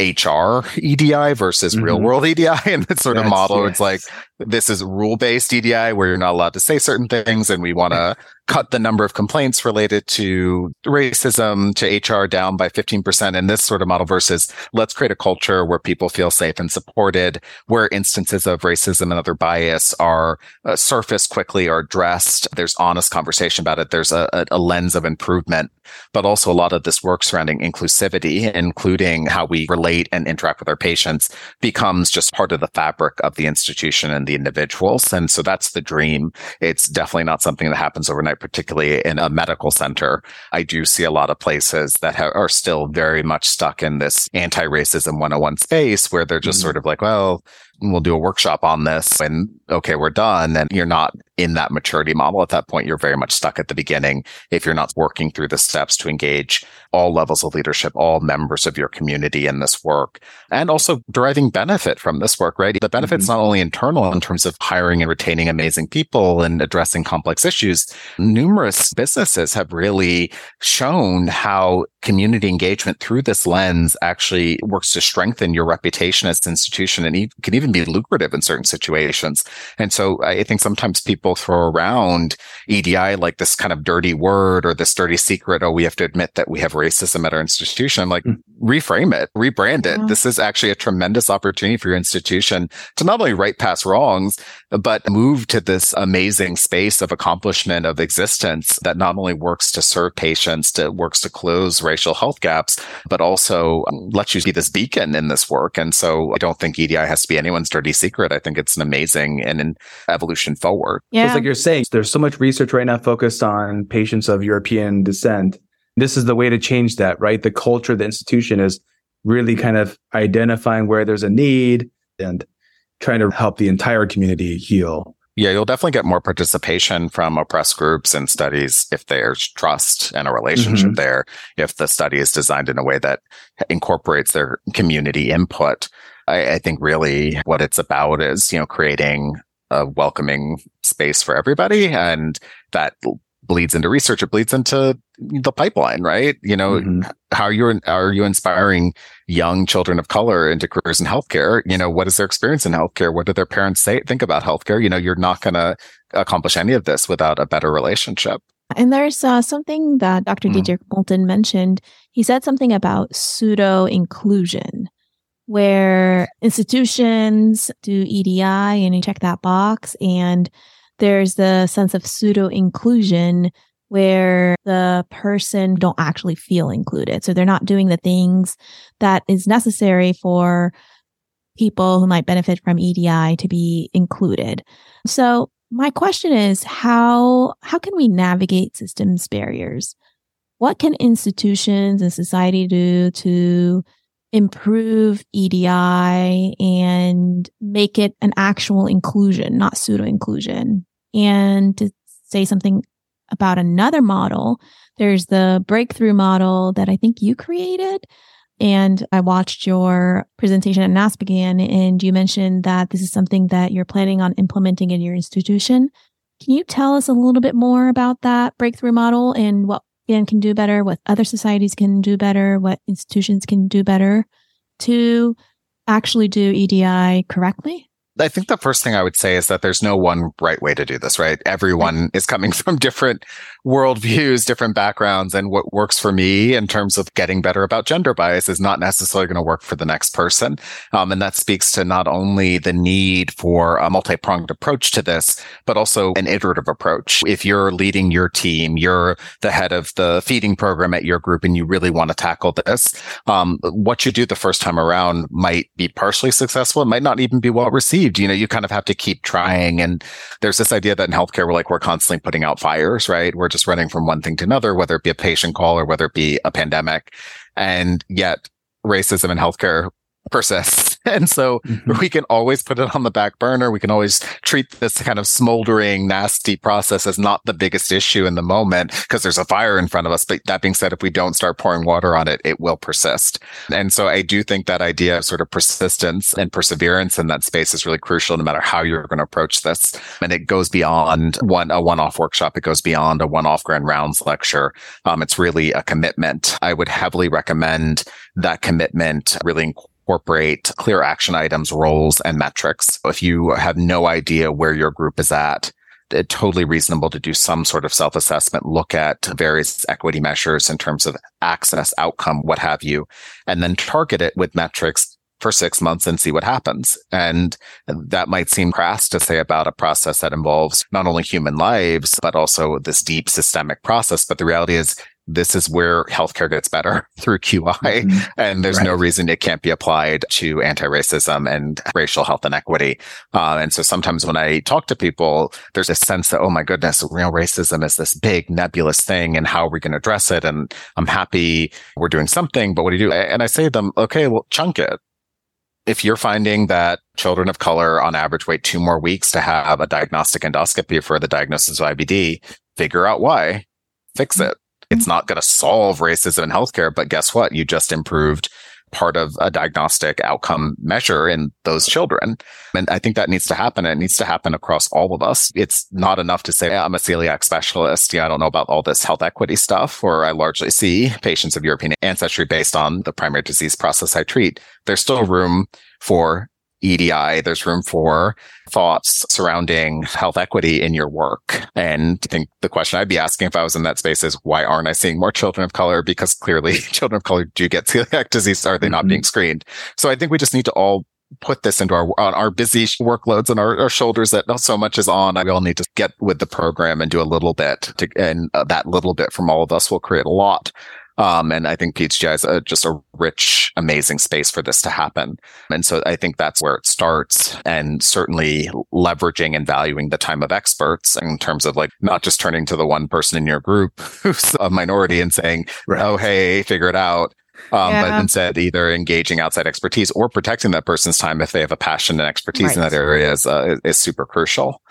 HR EDI versus mm-hmm. real world EDI and that sort That's, of model. Yes. It's like this is rule based EDI where you're not allowed to say certain things and we want to cut the number of complaints related to racism to HR down by 15% in this sort of model versus let's create a culture where people feel safe and supported, where instances of racism and other bias are uh, surfaced quickly or addressed. There's honest conversation about it. There's a, a, a lens of improvement, but also a lot of this work surrounding inclusivity, including how we relate and interact with our patients becomes just part of the fabric of the institution and the individuals. And so that's the dream. It's definitely not something that happens overnight particularly in a medical center, I do see a lot of places that ha- are still very much stuck in this anti-racism 101 space where they're just mm-hmm. sort of like, well, we'll do a workshop on this and okay, we're done. And you're not in that maturity model at that point. You're very much stuck at the beginning if you're not working through the steps to engage all levels of leadership, all members of your community in this work and also deriving benefit from this work, right? The benefit's mm-hmm. not only internal in terms of hiring and retaining amazing people and addressing complex issues. Numerous businesses have really shown how community engagement through this lens actually works to strengthen your reputation as an institution and can even be lucrative in certain situations. And so I think sometimes people throw around EDI like this kind of dirty word or this dirty secret. Oh, we have to admit that we have racism at our institution. Like mm. reframe it, rebrand it. Yeah. This is actually a tremendous opportunity for your institution to not only right past wrongs, but move to this amazing space of accomplishment of existence that not only works to serve patients, that works to close racial health gaps, but also um, lets you be this beacon in this work. And so I don't think EDI has to be anyone's dirty secret. I think it's an amazing and an evolution forward. Yeah. It's like you're saying, there's so much research right now focused on patients of European descent. This is the way to change that, right? The culture of the institution is really kind of identifying where there's a need and trying to help the entire community heal. Yeah, you'll definitely get more participation from oppressed groups and studies if there's trust and a relationship mm-hmm. there. If the study is designed in a way that incorporates their community input, I, I think really what it's about is, you know, creating a welcoming space for everybody. And that bleeds into research. It bleeds into the pipeline, right? You know, mm-hmm. how you are you inspiring young children of color into careers in healthcare? You know, what is their experience in healthcare? What do their parents say think about healthcare? You know, you're not going to accomplish any of this without a better relationship. And there's uh, something that Dr. Mm. Diedrich Moulton mentioned. He said something about pseudo inclusion, where institutions do EDI and you check that box, and there's the sense of pseudo inclusion where the person don't actually feel included. So they're not doing the things that is necessary for people who might benefit from EDI to be included. So my question is how how can we navigate systems barriers? What can institutions and society do to improve EDI and make it an actual inclusion, not pseudo inclusion. And to say something about another model, there's the breakthrough model that I think you created. And I watched your presentation at NASPGHAN and you mentioned that this is something that you're planning on implementing in your institution. Can you tell us a little bit more about that breakthrough model and what and can do better, what other societies can do better, what institutions can do better to actually do EDI correctly? I think the first thing I would say is that there's no one right way to do this, right? Everyone is coming from different worldviews, different backgrounds, and what works for me in terms of getting better about gender bias is not necessarily going to work for the next person. Um, and that speaks to not only the need for a multi-pronged approach to this, but also an iterative approach. If you're leading your team, you're the head of the feeding program at your group, and you really want to tackle this, um, what you do the first time around might be partially successful. It might not even be well received. You know, you kind of have to keep trying. And there's this idea that in healthcare, we're like, we're constantly putting out fires, right? We're just running from one thing to another, whether it be a patient call or whether it be a pandemic. And yet racism in healthcare persists. And so mm-hmm. we can always put it on the back burner. We can always treat this kind of smoldering, nasty process as not the biggest issue in the moment because there's a fire in front of us. But that being said, if we don't start pouring water on it, it will persist. And so I do think that idea of sort of persistence and perseverance in that space is really crucial no matter how you're going to approach this. And it goes beyond one, a one-off workshop. It goes beyond a one-off grand rounds lecture. Um, it's really a commitment. I would heavily recommend that commitment really incorporate clear action items, roles, and metrics. If you have no idea where your group is at, it's totally reasonable to do some sort of self-assessment, look at various equity measures in terms of access, outcome, what have you, and then target it with metrics for six months and see what happens. And that might seem crass to say about a process that involves not only human lives, but also this deep systemic process. But the reality is this is where healthcare gets better through QI. Mm-hmm. And there's right. no reason it can't be applied to anti-racism and racial health inequity. Uh, and so sometimes when I talk to people, there's a sense that, oh my goodness, real racism is this big nebulous thing and how are we going to address it? And I'm happy we're doing something, but what do you do? And I say to them, okay, well, chunk it if you're finding that children of color on average wait two more weeks to have a diagnostic endoscopy for the diagnosis of IBD, figure out why, fix it. Mm-hmm. It's not going to solve racism in healthcare, but guess what? You just improved part of a diagnostic outcome measure in those children. And I think that needs to happen. It needs to happen across all of us. It's not enough to say, yeah, I'm a celiac specialist. Yeah, I don't know about all this health equity stuff, or I largely see patients of European ancestry based on the primary disease process I treat. There's still room for EDI, there's room for thoughts surrounding health equity in your work. And I think the question I'd be asking if I was in that space is why aren't I seeing more children of color? Because clearly children of color do get celiac disease. Are they not mm-hmm. being screened? So I think we just need to all put this into our on our busy workloads and our, our, shoulders that not so much is on. We all need to get with the program and do a little bit to, and uh, that little bit from all of us will create a lot. Um, and I think Peds GI is a, just a rich, amazing space for this to happen. And so I think that's where it starts and certainly leveraging and valuing the time of experts in terms of like not just turning to the one person in your group who's a minority and saying, right. Oh, hey, figure it out. Um, yeah. but instead either engaging outside expertise or protecting that person's time if they have a passion and expertise right. in that area is, uh, is super crucial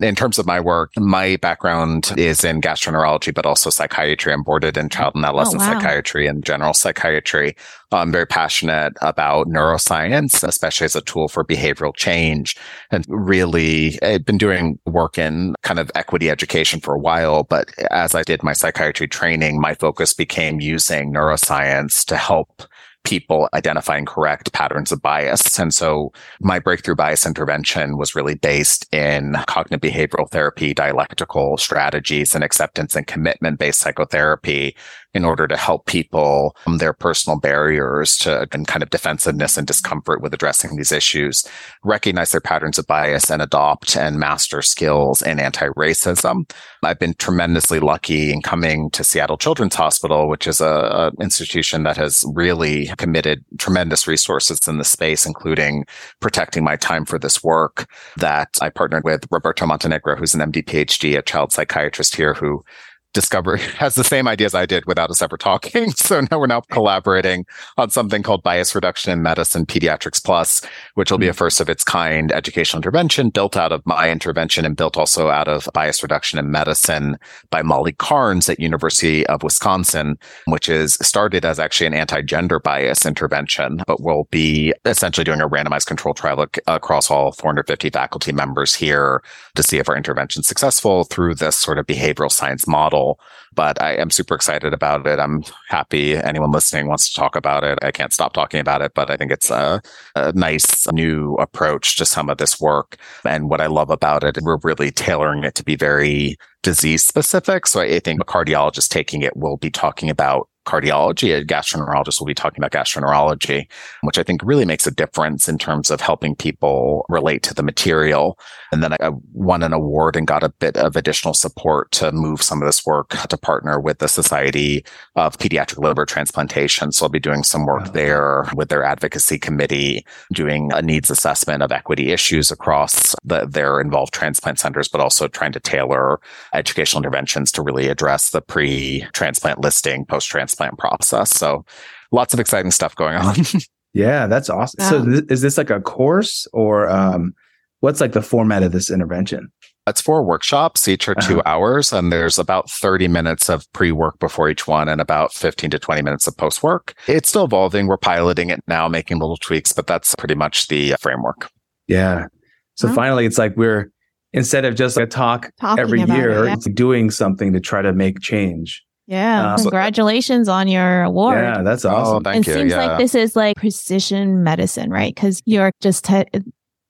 in terms of my work, my background is in gastroenterology, but also psychiatry. I'm boarded in child and oh, adolescent oh, wow. psychiatry and general psychiatry. I'm very passionate about neuroscience, especially as a tool for behavioral change. And really, I've been doing work in kind of equity education for a while. But as I did my psychiatry training, my focus became using neuroscience to help people identifying correct patterns of bias. And so my breakthrough bias intervention was really based in cognitive behavioral therapy, dialectical strategies and acceptance and commitment based psychotherapy in order to help people um, their personal barriers to and kind of defensiveness and discomfort with addressing these issues, recognize their patterns of bias and adopt and master skills in anti-racism. I've been tremendously lucky in coming to Seattle Children's Hospital, which is a, a institution that has really committed tremendous resources in the space, including protecting my time for this work that I partnered with Roberto Montenegro, who's an MD PhD, a child psychiatrist here who Discover has the same ideas I did without us ever talking. So now we're now collaborating on something called Bias Reduction in Medicine Pediatrics Plus, which will be a hmm. first of its kind educational intervention built out of my intervention and built also out of Bias Reduction in Medicine by Molly Carnes at University of Wisconsin, which is started as actually an anti-gender bias intervention, but will be essentially doing a randomized control trial across all 450 faculty members here to see if our intervention is successful through this sort of behavioral science model but I am super excited about it. I'm happy anyone listening wants to talk about it. I can't stop talking about it, but I think it's a, a nice new approach to some of this work. And what I love about it, we're really tailoring it to be very disease specific. So I think a cardiologist taking it will be talking about cardiology. A gastroenterologist will be talking about gastroenterology, which I think really makes a difference in terms of helping people relate to the material. And then I won an award and got a bit of additional support to move some of this work to partner with the Society of Pediatric Liver Transplantation. So I'll be doing some work oh. there with their advocacy committee, doing a needs assessment of equity issues across the, their involved transplant centers, but also trying to tailor educational interventions to really address the pre-transplant listing, post-transplant process. So lots of exciting stuff going on. yeah, that's awesome. So th- is this like a course or um, what's like the format of this intervention? It's four workshops. Each are 2 uh-huh. hours and there's about 30 minutes of pre-work before each one and about 15 to 20 minutes of post-work. It's still evolving. We're piloting it now, making little tweaks, but that's pretty much the framework. Yeah. So finally, it's like we're instead of just a talk Talking every year, it, yeah. doing something to try to make change. Yeah. Uh, congratulations on your award. Yeah, that's oh, awesome. Oh, thank it you. seems yeah. like this is like precision medicine, right? Because you're just t-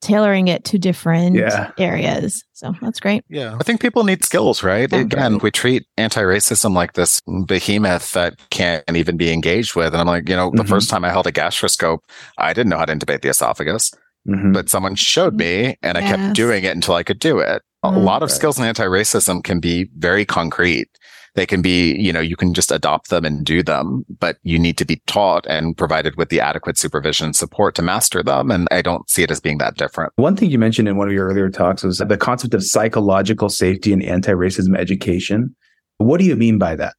tailoring it to different yeah. areas. So that's great. Yeah. I think people need skills, right? Again, we treat anti racism like this behemoth that can't even be engaged with. And I'm like, you know, the mm-hmm. first time I held a gastroscope, I didn't know how to intubate the esophagus. Mm-hmm. But someone showed me and I yes. kept doing it until I could do it. A mm-hmm. lot of skills in anti-racism can be very concrete. They can be, you know, you can just adopt them and do them, but you need to be taught and provided with the adequate supervision and support to master them. And I don't see it as being that different. One thing you mentioned in one of your earlier talks was the concept of psychological safety and anti-racism education. What do you mean by that?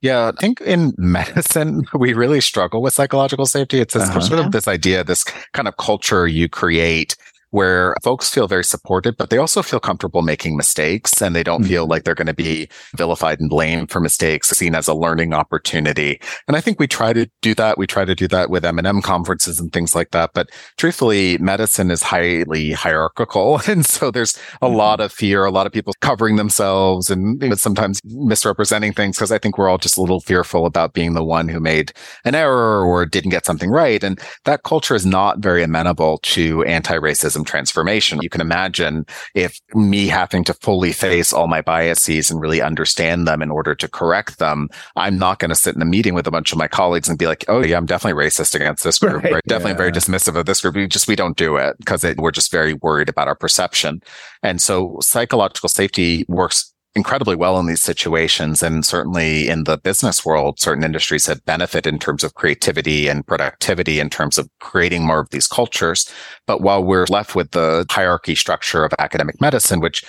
Yeah, I think in medicine, we really struggle with psychological safety. It's this, Uh-huh. sort of this idea, this kind of culture you create where folks feel very supported, but they also feel comfortable making mistakes and they don't Mhm. feel like they're going to be vilified and blamed for mistakes, seen as a learning opportunity. And I think we try to do that. We try to do that with M&M conferences and things like that. But truthfully, medicine is highly hierarchical. And so there's a Mhm. lot of fear, a lot of people covering themselves and you know, sometimes misrepresenting things because I think we're all just a little fearful about being the one who made an error or didn't get something right. And that culture is not very amenable to anti-racism transformation. You can imagine if me having to fully face all my biases and really understand them in order to correct them, I'm not going to sit in a meeting with a bunch of my colleagues and be like, oh yeah, I'm definitely racist against this group. Right, Right. Definitely very dismissive of this group. We just, we don't do it because we're just very worried about our perception. And so psychological safety works incredibly well in these situations. And certainly in the business world, certain industries have benefit in terms of creativity and productivity in terms of creating more of these cultures. But while we're left with the hierarchy structure of academic medicine, which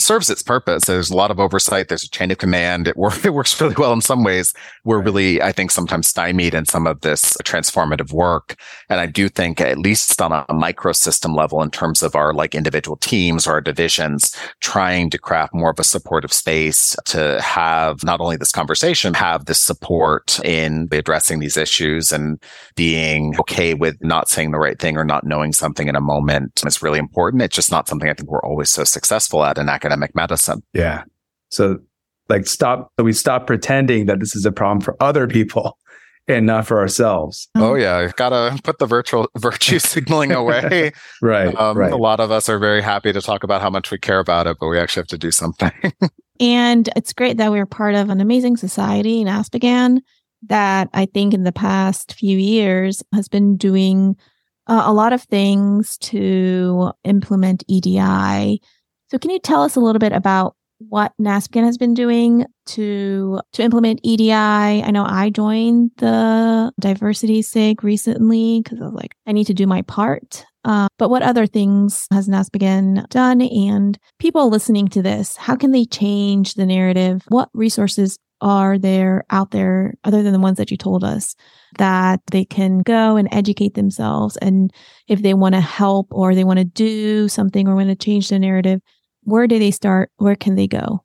serves its purpose. There's a lot of oversight. There's a chain of command. It, work, it works really well in some ways. We're really, I think, sometimes stymied in some of this transformative work. And I do think at least on a microsystem level in terms of our like individual teams or our divisions, trying to craft more of a supportive space to have not only this conversation, have this support in addressing these issues and being okay with not saying the right thing or not knowing something in a moment is really important. It's just not something I think we're always so successful at in academic medicine. Yeah. So like stop so we stop pretending that this is a problem for other people and not for ourselves. Oh yeah, I've got to put the virtual virtue signaling away. Right. Um, right. A lot of us are very happy to talk about how much we care about it, but we actually have to do something. And it's great that we're part of an amazing society in NASPGHAN that I think in the past few years has been doing uh, a lot of things to implement EDI. So can you tell us a little bit about what NASPGHAN has been doing to to implement EDI? I know I joined the diversity SIG recently because I was like, I need to do my part. Uh, but what other things has NASPGHAN done? And people listening to this, how can they change the narrative? What resources are there out there other than the ones that you told us that they can go and educate themselves? And if they want to help or they want to do something or want to change the narrative, where do they start? Where can they go?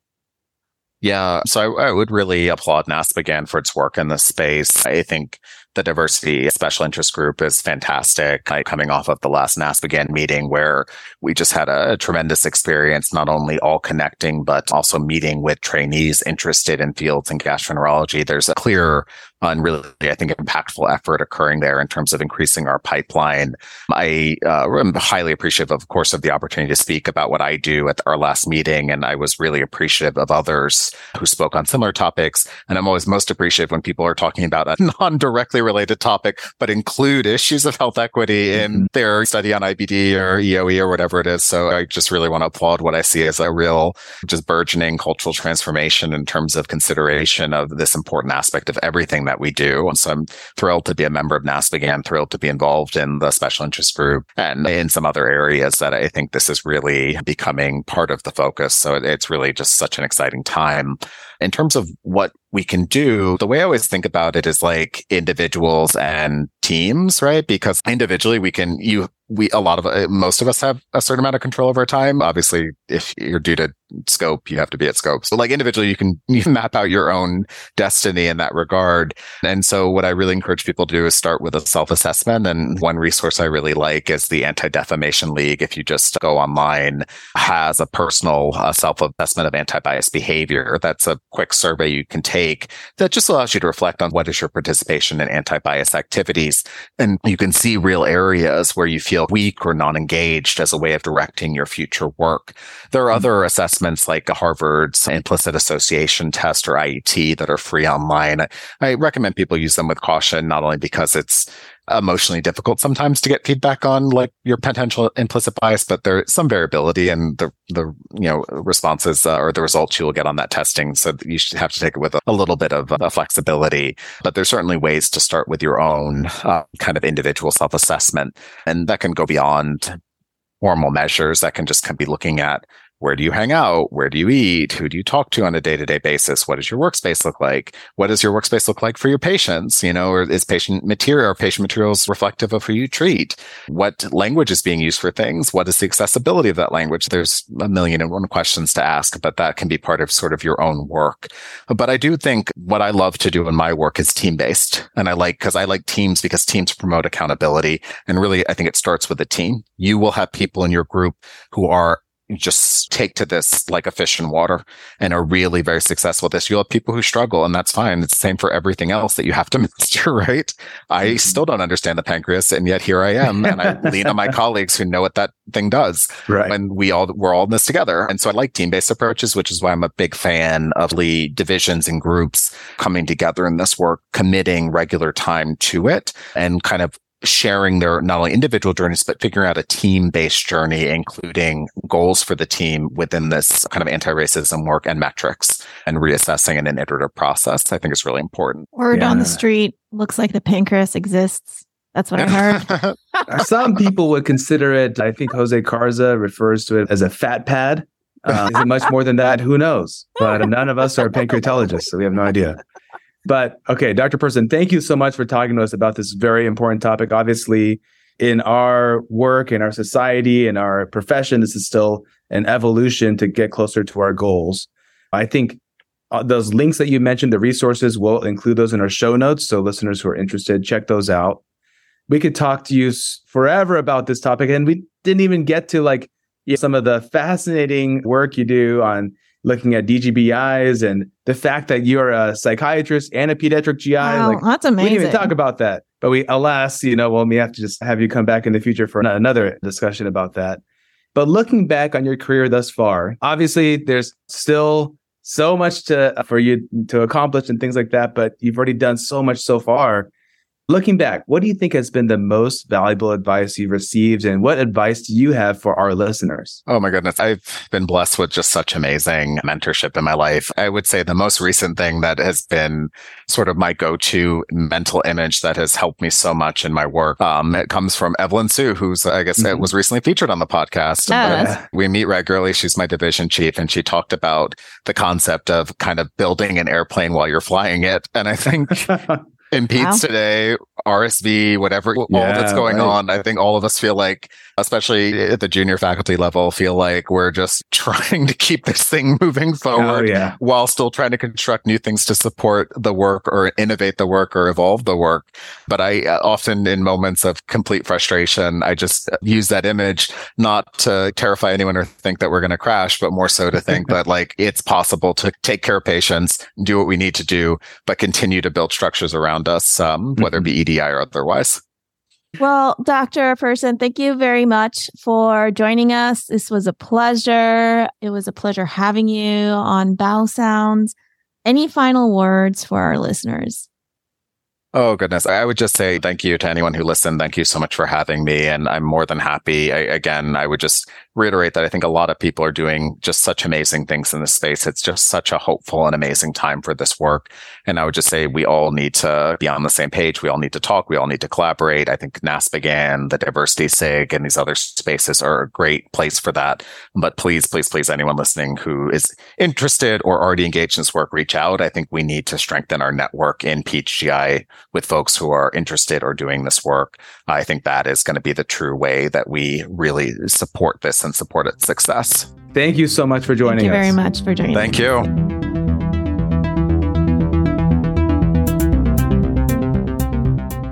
Yeah, so I, I would really applaud NASPGHAN for its work in this space. I think the diversity special interest group is fantastic. Like coming off of the last NASPGHAN meeting where we just had a, a tremendous experience, not only all connecting, but also meeting with trainees interested in fields in gastroenterology. There's a clear and really, I think, impactful effort occurring there in terms of increasing our pipeline. I uh, am highly appreciative, of course, of the opportunity to speak about what I do at our last meeting. And I was really appreciative of others who spoke on similar topics. And I'm always most appreciative when people are talking about a non-directly related topic, but include issues of health equity in Mhm. their study on IBD or EOE or whatever it is. So I just really want to applaud what I see as a real, just burgeoning cultural transformation in terms of consideration of this important aspect of everything that we do. And so I'm thrilled to be a member of NASPGHAN, thrilled to be involved in the special interest group and in some other areas that I think this is really becoming part of the focus. So it's really just such an exciting time. In terms of what we can do, the way I always think about it is like individuals and teams, right? Because individually we can, you, we, a lot of, uh, most of us have a certain amount of control over time. Obviously, if you're due to scope, you have to be at scope. So like individually, you can, you map out your own destiny in that regard. And so what I really encourage people to do is start with a self-assessment. And one resource I really like is the Anti-Defamation League. If you just go online, has a personal uh, self-assessment of anti-bias behavior. That's a quick survey you can take that just allows you to reflect on what is your participation in anti-bias activities. And you can see real areas where you feel weak or non-engaged as a way of directing your future work. There are hmm. other assessments like Harvard's implicit association test or IAT that are free online. I, I recommend people use them with caution, not only because it's emotionally difficult sometimes to get feedback on like your potential implicit bias, but there's some variability in the, the, you know, responses uh, or the results you will get on that testing. So you should have to take it with a, a little bit of uh, flexibility, but there's certainly ways to start with your own uh, kind of individual self-assessment. And that can go beyond formal measures that can just kind of be looking at where do you hang out? Where do you eat? Who do you talk to on a day to day basis? What does your workspace look like? What does your workspace look like for your patients? You know, or is patient material or patient materials reflective of who you treat? What language is being used for things? What is the accessibility of that language? There's a million and one questions to ask, but that can be part of sort of your own work. But I do think what I love to do in my work is team based. And I like, cause I like teams because teams promote accountability. And really, I think it starts with a team. You will have people in your group who are just take to this like a fish in water and are really very successful at this. You'll have people who struggle and that's fine. It's the same for everything else that you have to master, right? I mm-hmm. still don't understand the pancreas and yet here I am and I lean on my colleagues who know what that thing does. Right. And we all, we're all in this together. And so I like team based approaches, which is why I'm a big fan of the divisions and groups coming together in this work, committing regular time to it and kind of sharing their not only individual journeys, but figuring out a team based journey, including goals for the team within this kind of anti racism work and metrics and reassessing in an iterative process, I think is really important. Word yeah. on the street looks like the pancreas exists. That's what I heard. Some people would consider it, I think Jose Carza refers to it as a fat pad. Uh, is it much more than that? Who knows? But none of us are pancreatologists, so we have no idea. But okay, Dr. Person, thank you so much for talking to us about this very important topic. Obviously, in our work, in our society, in our profession, this is still an evolution to get closer to our goals. I think uh, those links that you mentioned, the resources, we'll include those in our show notes. So listeners who are interested, check those out. We could talk to you forever about this topic. And we didn't even get to like some of the fascinating work you do on looking at DGBIs and the fact that you're a psychiatrist and a pediatric GI. Wow, like, that's amazing. We didn't even talk about that. But we, alas, you know, well, we have to just have you come back in the future for another discussion about that. But looking back on your career thus far, obviously there's still so much to for you to accomplish and things like that. But you've already done so much so far. Looking back, what do you think has been the most valuable advice you've received and what advice do you have for our listeners? Oh my goodness. I've been blessed with just such amazing mentorship in my life. I would say the most recent thing that has been sort of my go-to mental image that has helped me so much in my work. Um, it comes from Evelyn Hsu, who's, I guess, mm-hmm. was recently featured on the podcast. Yes. We meet regularly. She's my division chief and she talked about the concept of kind of building an airplane while you're flying it. And I think in Pete's wow. today, RSV, whatever, all that's going right. on. I think all of us feel like, especially at the junior faculty level, feel like we're just trying to keep this thing moving oh, forward oh, yeah. while still trying to construct new things to support the work or innovate the work or evolve the work. But I uh, often in moments of complete frustration, I just use that image not to terrify anyone or think that we're going to crash, but more so to think that like it's possible to take care of patients, do what we need to do, but continue to build structures around us, um, whether it be EDI or otherwise. Well, Dr. Person, thank you very much for joining us. This was a pleasure. It was a pleasure having you on Bowel Sounds. Any final words for our listeners? Oh, goodness. I would just say thank you to anyone who listened. Thank you so much for having me. And I'm more than happy. I, again, I would just reiterate that I think a lot of people are doing just such amazing things in this space. It's just such a hopeful and amazing time for this work. And I would just say we all need to be on the same page. We all need to talk. We all need to collaborate. I think NASPGHAN, the diversity SIG and these other spaces are a great place for that. But please, please, please, anyone listening who is interested or already engaged in this work, reach out. I think we need to strengthen our network in Peds GI with folks who are interested or doing this work. I think that is going to be the true way that we really support this and support its success. Thank you so much for joining Thank you us. very much for joining Thank us. you.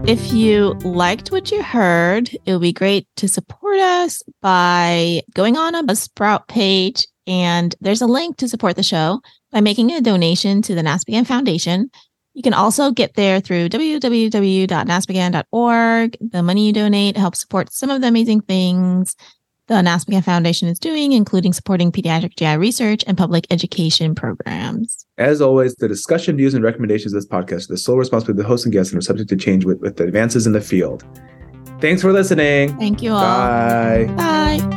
If you liked what you heard, it would be great to support us by going on a Sprout page, and there's a link to support the show by making a donation to the NASPGHAN Foundation. You can also get there through www.naspghan.org. The money you donate helps support some of the amazing things the NASPGHAN Foundation is doing, including supporting pediatric GI research and public education programs. As always, the discussion, views, and recommendations of this podcast are the sole responsibility of the host and guests and are subject to change with, with the advances in the field. Thanks for listening. Thank you all. Bye. Bye.